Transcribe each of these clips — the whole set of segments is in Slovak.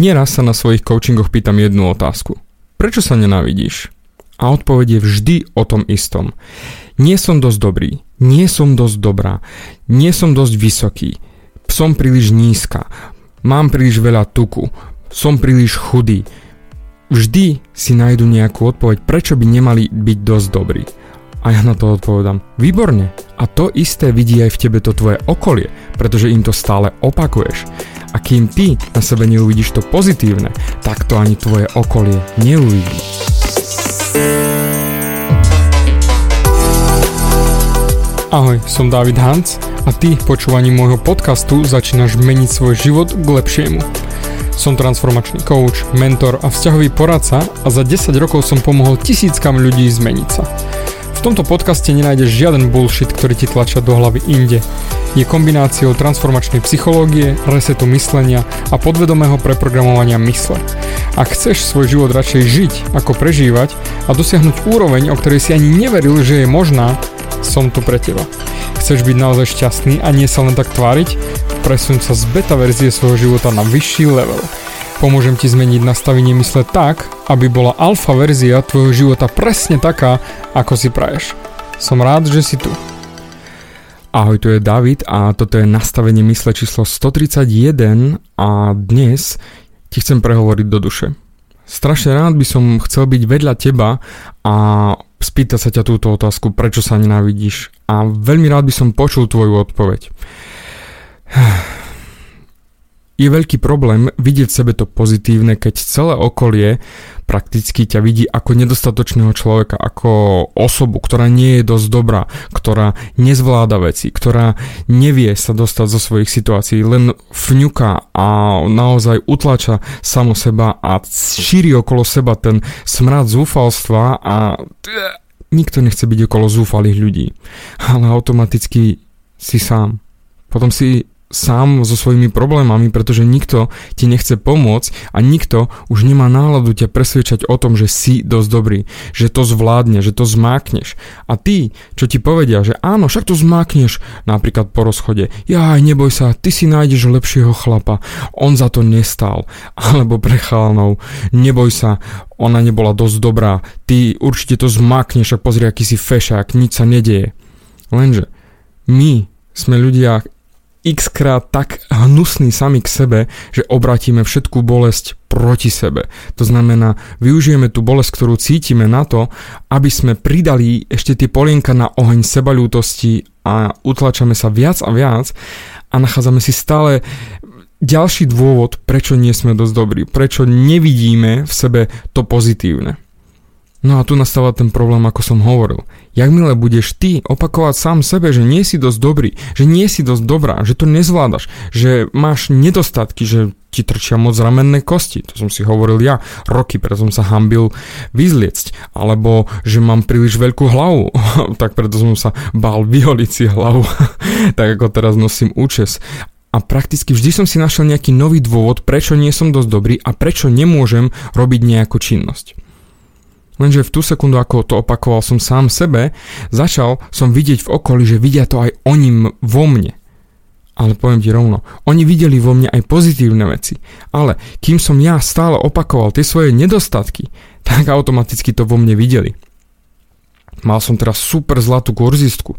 Nieraz sa na svojich coachingoch pýtam jednu otázku. Prečo sa nenávidíš? A odpoveď je vždy o tom istom. Nie som dosť dobrý, nie som dosť dobrá, nie som dosť vysoký, som príliš nízka, mám príliš veľa tuku, som príliš chudý. Vždy si nájdu nejakú odpoveď, prečo by nemali byť dosť dobrí. A ja na to odpovedám, výborne. A to isté vidí aj v tebe to tvoje okolie, pretože im to stále opakuješ. A kým ty na sebe neuvidíš to pozitívne, tak to ani tvoje okolie neuvidí. Ahoj, som David Hans a ty počúvaním môjho podcastu začínaš meniť svoj život k lepšiemu. Som transformačný coach, mentor a vzťahový poradca a za 10 rokov som pomohol tisíckam ľudí zmeniť sa. V tomto podcaste nenájdeš žiaden bullshit, ktorý ti tlačia do hlavy inde. Je kombináciou transformačnej psychológie, resetu myslenia a podvedomého preprogramovania mysle. Ak chceš svoj život radšej žiť, ako prežívať a dosiahnuť úroveň, o ktorej si ani neveril, že je možná, som tu pre teba. Chceš byť naozaj šťastný a nie sa len tak tváriť? Presun sa z beta verzie svojho života na vyšší level. Pomôžem ti zmeniť nastavenie mysle tak, aby bola alfa verzia tvojho života presne taká, ako si praješ. Som rád, že si tu. Ahoj, tu je David a toto je nastavenie mysle číslo 131 a dnes ti chcem prehovoriť do duše. Strašne rád by som chcel byť vedľa teba a spýtať sa ťa túto otázku, prečo sa nenávidíš a veľmi rád by som počul tvoju odpoveď je veľký problém vidieť v sebe to pozitívne, keď celé okolie prakticky ťa vidí ako nedostatočného človeka, ako osobu, ktorá nie je dosť dobrá, ktorá nezvláda veci, ktorá nevie sa dostať zo svojich situácií, len fňuka a naozaj utlača samo seba a šíri okolo seba ten smrad zúfalstva a nikto nechce byť okolo zúfalých ľudí, ale automaticky si sám. Potom si sám so svojimi problémami, pretože nikto ti nechce pomôcť a nikto už nemá náladu ťa presvedčať o tom, že si dosť dobrý, že to zvládne, že to zmákneš. A ty, čo ti povedia, že áno, však to zmákneš, napríklad po rozchode, ja neboj sa, ty si nájdeš lepšieho chlapa, on za to nestal, alebo pre chalánov, neboj sa, ona nebola dosť dobrá, ty určite to zmákneš a pozri, aký si fešák, nič sa nedieje. Lenže my sme ľudia x krát tak hnusný sami k sebe, že obratíme všetkú bolesť proti sebe. To znamená, využijeme tú bolesť, ktorú cítime na to, aby sme pridali ešte tie polienka na oheň sebalútosti a utlačame sa viac a viac a nachádzame si stále ďalší dôvod, prečo nie sme dosť dobrí, prečo nevidíme v sebe to pozitívne. No a tu nastáva ten problém, ako som hovoril. Jakmile budeš ty opakovať sám sebe, že nie si dosť dobrý, že nie si dosť dobrá, že to nezvládaš, že máš nedostatky, že ti trčia moc ramenné kosti, to som si hovoril ja, roky, preto som sa hambil vyzliecť, alebo že mám príliš veľkú hlavu, tak preto som sa bál vyholiť si hlavu, tak ako teraz nosím účes. A prakticky vždy som si našiel nejaký nový dôvod, prečo nie som dosť dobrý a prečo nemôžem robiť nejakú činnosť. Lenže v tú sekundu, ako to opakoval som sám sebe, začal som vidieť v okolí, že vidia to aj oni vo mne. Ale poviem ti rovno, oni videli vo mne aj pozitívne veci. Ale kým som ja stále opakoval tie svoje nedostatky, tak automaticky to vo mne videli. Mal som teraz super zlatú kurzistku,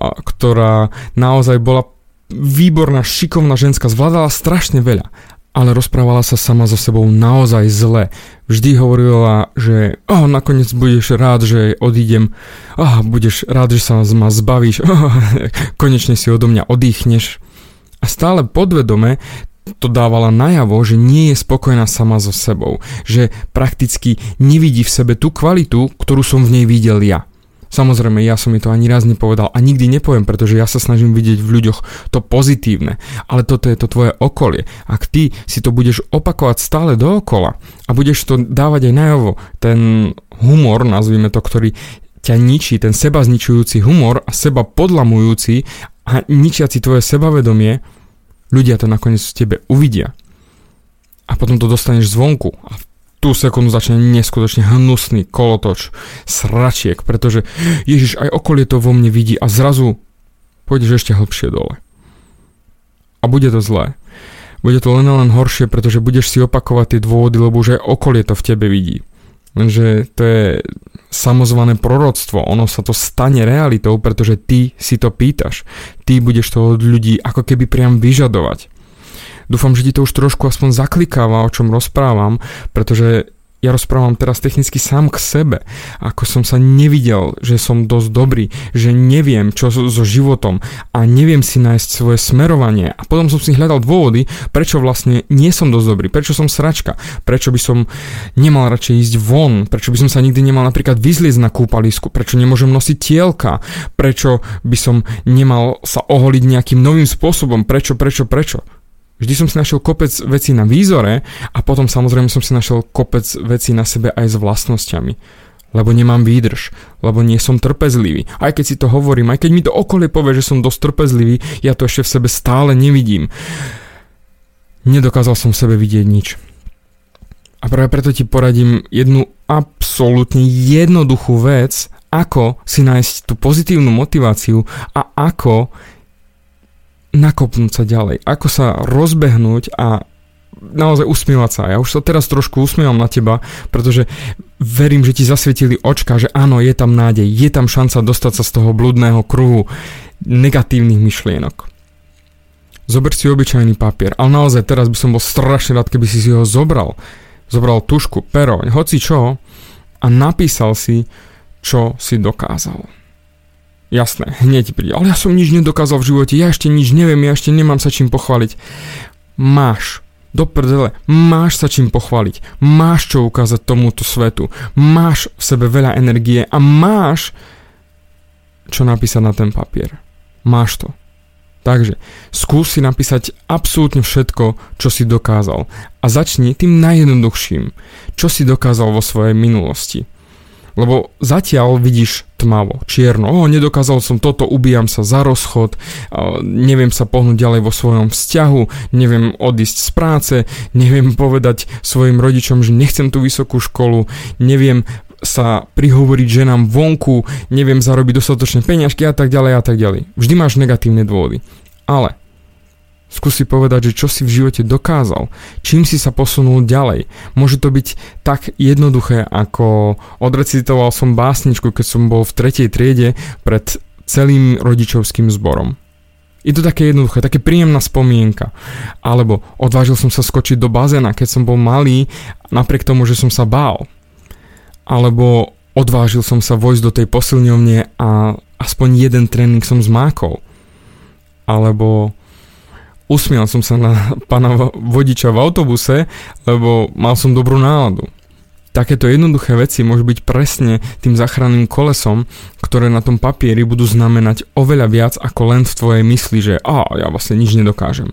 ktorá naozaj bola výborná, šikovná ženská, zvládala strašne veľa ale rozprávala sa sama so sebou naozaj zle. Vždy hovorila, že oh, nakoniec budeš rád, že odídem, oh, budeš rád, že sa ma zbavíš, oh, konečne si odo mňa odýchneš. A stále podvedome to dávala najavo, že nie je spokojná sama so sebou, že prakticky nevidí v sebe tú kvalitu, ktorú som v nej videl ja. Samozrejme, ja som mi to ani raz nepovedal a nikdy nepoviem, pretože ja sa snažím vidieť v ľuďoch to pozitívne. Ale toto je to tvoje okolie. Ak ty si to budeš opakovať stále dookola a budeš to dávať aj najavo, ten humor, nazvime to, ktorý ťa ničí, ten seba zničujúci humor a seba podlamujúci a ničiaci tvoje sebavedomie, ľudia to nakoniec v tebe uvidia. A potom to dostaneš zvonku a v tú sekundu začne neskutočne hnusný kolotoč sračiek, pretože Ježiš aj okolie to vo mne vidí a zrazu pôjdeš ešte hlbšie dole. A bude to zlé. bude to len len horšie, pretože budeš si opakovať tie dôvody, lebo už aj okolie to v tebe vidí. Lenže to je samozvané proroctvo, ono sa to stane realitou, pretože ty si to pýtaš. Ty budeš to od ľudí ako keby priam vyžadovať. Dúfam, že ti to už trošku aspoň zaklikáva, o čom rozprávam, pretože ja rozprávam teraz technicky sám k sebe, ako som sa nevidel, že som dosť dobrý, že neviem čo so, životom a neviem si nájsť svoje smerovanie a potom som si hľadal dôvody, prečo vlastne nie som dosť dobrý, prečo som sračka, prečo by som nemal radšej ísť von, prečo by som sa nikdy nemal napríklad vyzliezť na kúpalisku, prečo nemôžem nosiť tielka, prečo by som nemal sa oholiť nejakým novým spôsobom, prečo, prečo, prečo. Vždy som si našiel kopec vecí na výzore a potom samozrejme som si našiel kopec vecí na sebe aj s vlastnosťami. Lebo nemám výdrž, lebo nie som trpezlivý. Aj keď si to hovorím, aj keď mi to okolie povie, že som dosť trpezlivý, ja to ešte v sebe stále nevidím. Nedokázal som v sebe vidieť nič. A práve preto ti poradím jednu absolútne jednoduchú vec, ako si nájsť tú pozitívnu motiváciu a ako nakopnúť sa ďalej, ako sa rozbehnúť a naozaj usmievať sa. Ja už sa teraz trošku usmievam na teba, pretože verím, že ti zasvietili očka, že áno, je tam nádej, je tam šanca dostať sa z toho blúdneho kruhu negatívnych myšlienok. Zober si obyčajný papier, ale naozaj teraz by som bol strašne rád, keby si si ho zobral. Zobral tušku, pero, hoci čo a napísal si, čo si dokázal. Jasné, hneď príde. Ale ja som nič nedokázal v živote, ja ešte nič neviem, ja ešte nemám sa čím pochváliť. Máš. Do prdele, máš sa čím pochváliť, máš čo ukázať tomuto svetu, máš v sebe veľa energie a máš čo napísať na ten papier. Máš to. Takže skús si napísať absolútne všetko, čo si dokázal a začni tým najjednoduchším, čo si dokázal vo svojej minulosti. Lebo zatiaľ vidíš tmavo, čierno. O, nedokázal som toto, ubijam sa za rozchod, neviem sa pohnúť ďalej vo svojom vzťahu, neviem odísť z práce, neviem povedať svojim rodičom, že nechcem tú vysokú školu, neviem sa prihovoriť ženám vonku, neviem zarobiť dostatočné peňažky a tak ďalej a tak ďalej. Vždy máš negatívne dôvody. Ale Skúsi povedať, že čo si v živote dokázal, čím si sa posunul ďalej. Môže to byť tak jednoduché, ako odrecitoval som básničku, keď som bol v tretej triede pred celým rodičovským zborom. Je to také jednoduché, také príjemná spomienka. Alebo odvážil som sa skočiť do bazéna, keď som bol malý, napriek tomu, že som sa bál. Alebo odvážil som sa vojsť do tej posilňovne a aspoň jeden tréning som zmákol. Alebo Usmial som sa na pána vodiča v autobuse, lebo mal som dobrú náladu. Takéto jednoduché veci môžu byť presne tým zachranným kolesom, ktoré na tom papieri budú znamenať oveľa viac ako len v tvojej mysli, že a ja vlastne nič nedokážem.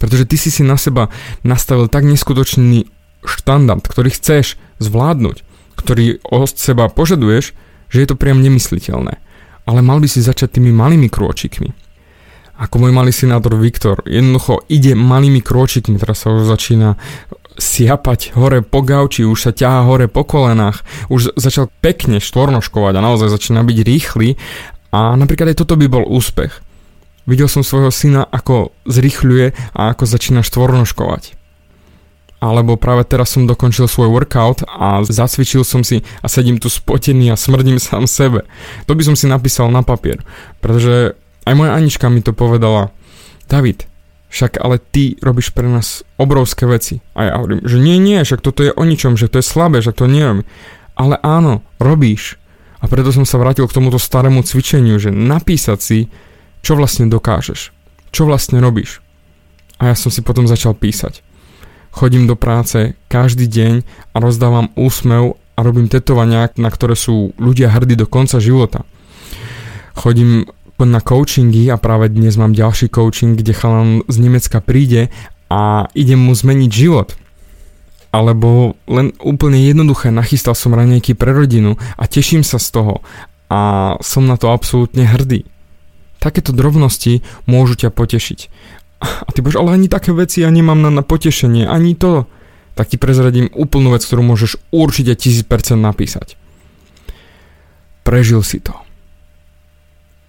Pretože ty si si na seba nastavil tak neskutočný štandard, ktorý chceš zvládnuť, ktorý od seba požaduješ, že je to priam nemysliteľné. Ale mal by si začať tými malými krôčikmi ako môj malý synátor Viktor. Jednoducho ide malými krôčikmi, teraz sa už začína siapať hore po gauči, už sa ťahá hore po kolenách, už začal pekne štvornoškovať a naozaj začína byť rýchly a napríklad aj toto by bol úspech. Videl som svojho syna, ako zrýchľuje a ako začína štvornoškovať. Alebo práve teraz som dokončil svoj workout a zacvičil som si a sedím tu spotený a smrdím sám sebe. To by som si napísal na papier, pretože aj moja Anička mi to povedala. David, však ale ty robíš pre nás obrovské veci. A ja hovorím, že nie, nie, však toto je o ničom, že to je slabé, že to neviem. Ale áno, robíš. A preto som sa vrátil k tomuto starému cvičeniu, že napísať si, čo vlastne dokážeš. Čo vlastne robíš. A ja som si potom začal písať. Chodím do práce každý deň a rozdávam úsmev a robím tetovania, na ktoré sú ľudia hrdí do konca života. Chodím na coachingy a práve dnes mám ďalší coaching, kde chalan z Nemecka príde a idem mu zmeniť život. Alebo len úplne jednoduché, nachystal som ranejky pre rodinu a teším sa z toho a som na to absolútne hrdý. Takéto drobnosti môžu ťa potešiť. A ty povieš, ale ani také veci ja nemám na, na potešenie, ani to. Tak ti prezradím úplnú vec, ktorú môžeš určite 1000% napísať. Prežil si to.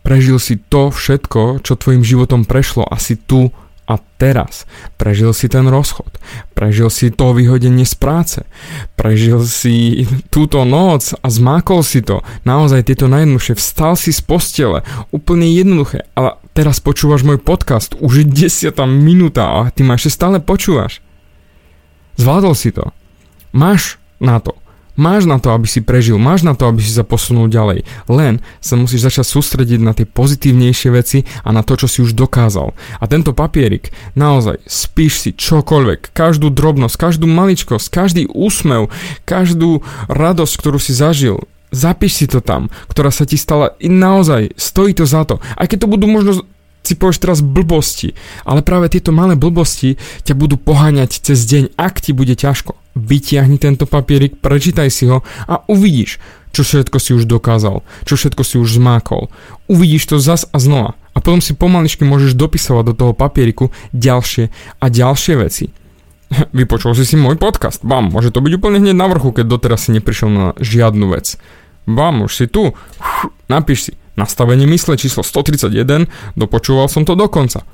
Prežil si to všetko, čo tvojim životom prešlo a si tu A teraz prežil si ten rozchod, prežil si to vyhodenie z práce, prežil si túto noc a zmákol si to. Naozaj tieto najjednoduchšie, vstal si z postele, úplne jednoduché. Ale teraz počúvaš môj podcast, už je desiatá minúta a ty ma ešte stále počúvaš. Zvládol si to. Máš na to. Máš na to, aby si prežil, máš na to, aby si sa posunul ďalej. Len sa musíš začať sústrediť na tie pozitívnejšie veci a na to, čo si už dokázal. A tento papierik, naozaj, spíš si čokoľvek, každú drobnosť, každú maličkosť, každý úsmev, každú radosť, ktorú si zažil, zapíš si to tam, ktorá sa ti stala i naozaj, stojí to za to. Aj keď to budú možno si povieš teraz blbosti, ale práve tieto malé blbosti ťa budú poháňať cez deň, ak ti bude ťažko. Vytiahni tento papierik, prečítaj si ho a uvidíš, čo všetko si už dokázal, čo všetko si už zmákol. Uvidíš to zas a znova. A potom si pomaličky môžeš dopisovať do toho papieriku ďalšie a ďalšie veci. Vypočul si si môj podcast. Bam, môže to byť úplne hneď na vrchu, keď doteraz si neprišiel na žiadnu vec. Bam, už si tu. Napíš si Nastavenie mysle číslo 131, dopočúval som to dokonca.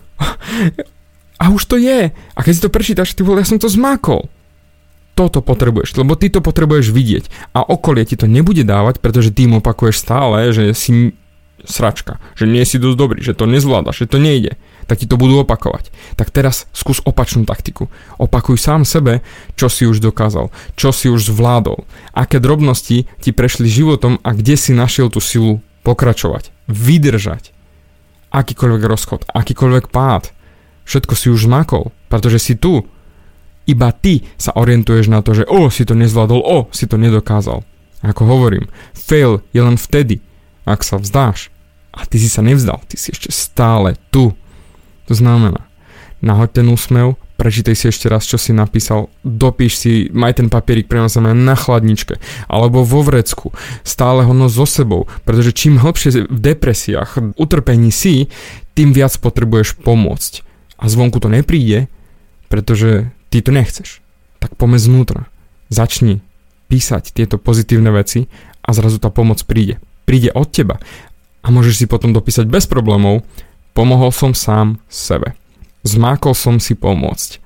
A už to je. A keď si to prečítaš, ty vole, ja som to zmákol. Toto potrebuješ, lebo ty to potrebuješ vidieť. A okolie ti to nebude dávať, pretože ty im opakuješ stále, že si sračka, že nie si dosť dobrý, že to nezvládaš, že to nejde, tak ti to budú opakovať. Tak teraz skús opačnú taktiku. Opakuj sám sebe, čo si už dokázal, čo si už zvládol, aké drobnosti ti prešli životom a kde si našiel tú silu pokračovať, vydržať. Akýkoľvek rozchod, akýkoľvek pád, všetko si už zmakol, pretože si tu. Iba ty sa orientuješ na to, že o, si to nezvládol, o, si to nedokázal. Ako hovorím, fail je len vtedy, ak sa vzdáš. A ty si sa nevzdal, ty si ešte stále tu. To znamená, nahoď ten úsmev, prečítaj si ešte raz, čo si napísal, dopíš si, maj ten papierik pre na chladničke, alebo vo vrecku, stále ho nos so sebou, pretože čím hlbšie v depresiách, utrpení si, tým viac potrebuješ pomôcť. A zvonku to nepríde, pretože ty to nechceš. Tak poďme znútra. Začni písať tieto pozitívne veci a zrazu tá pomoc príde. Príde od teba. A môžeš si potom dopísať bez problémov, pomohol som sám sebe. Zmákol som si pomôcť.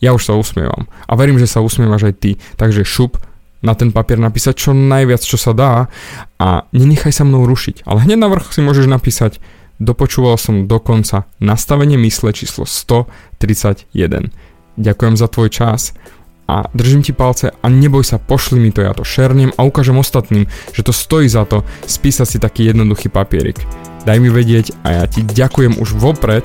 Ja už sa usmievam. A verím, že sa usmievaš aj ty. Takže šup na ten papier napísať čo najviac, čo sa dá a nenechaj sa mnou rušiť. Ale hneď na vrch si môžeš napísať dopočúval som dokonca nastavenie mysle číslo 131. Ďakujem za tvoj čas a držím ti palce a neboj sa, pošli mi to, ja to šernem a ukážem ostatným, že to stojí za to spísať si taký jednoduchý papierik. Daj mi vedieť a ja ti ďakujem už vopred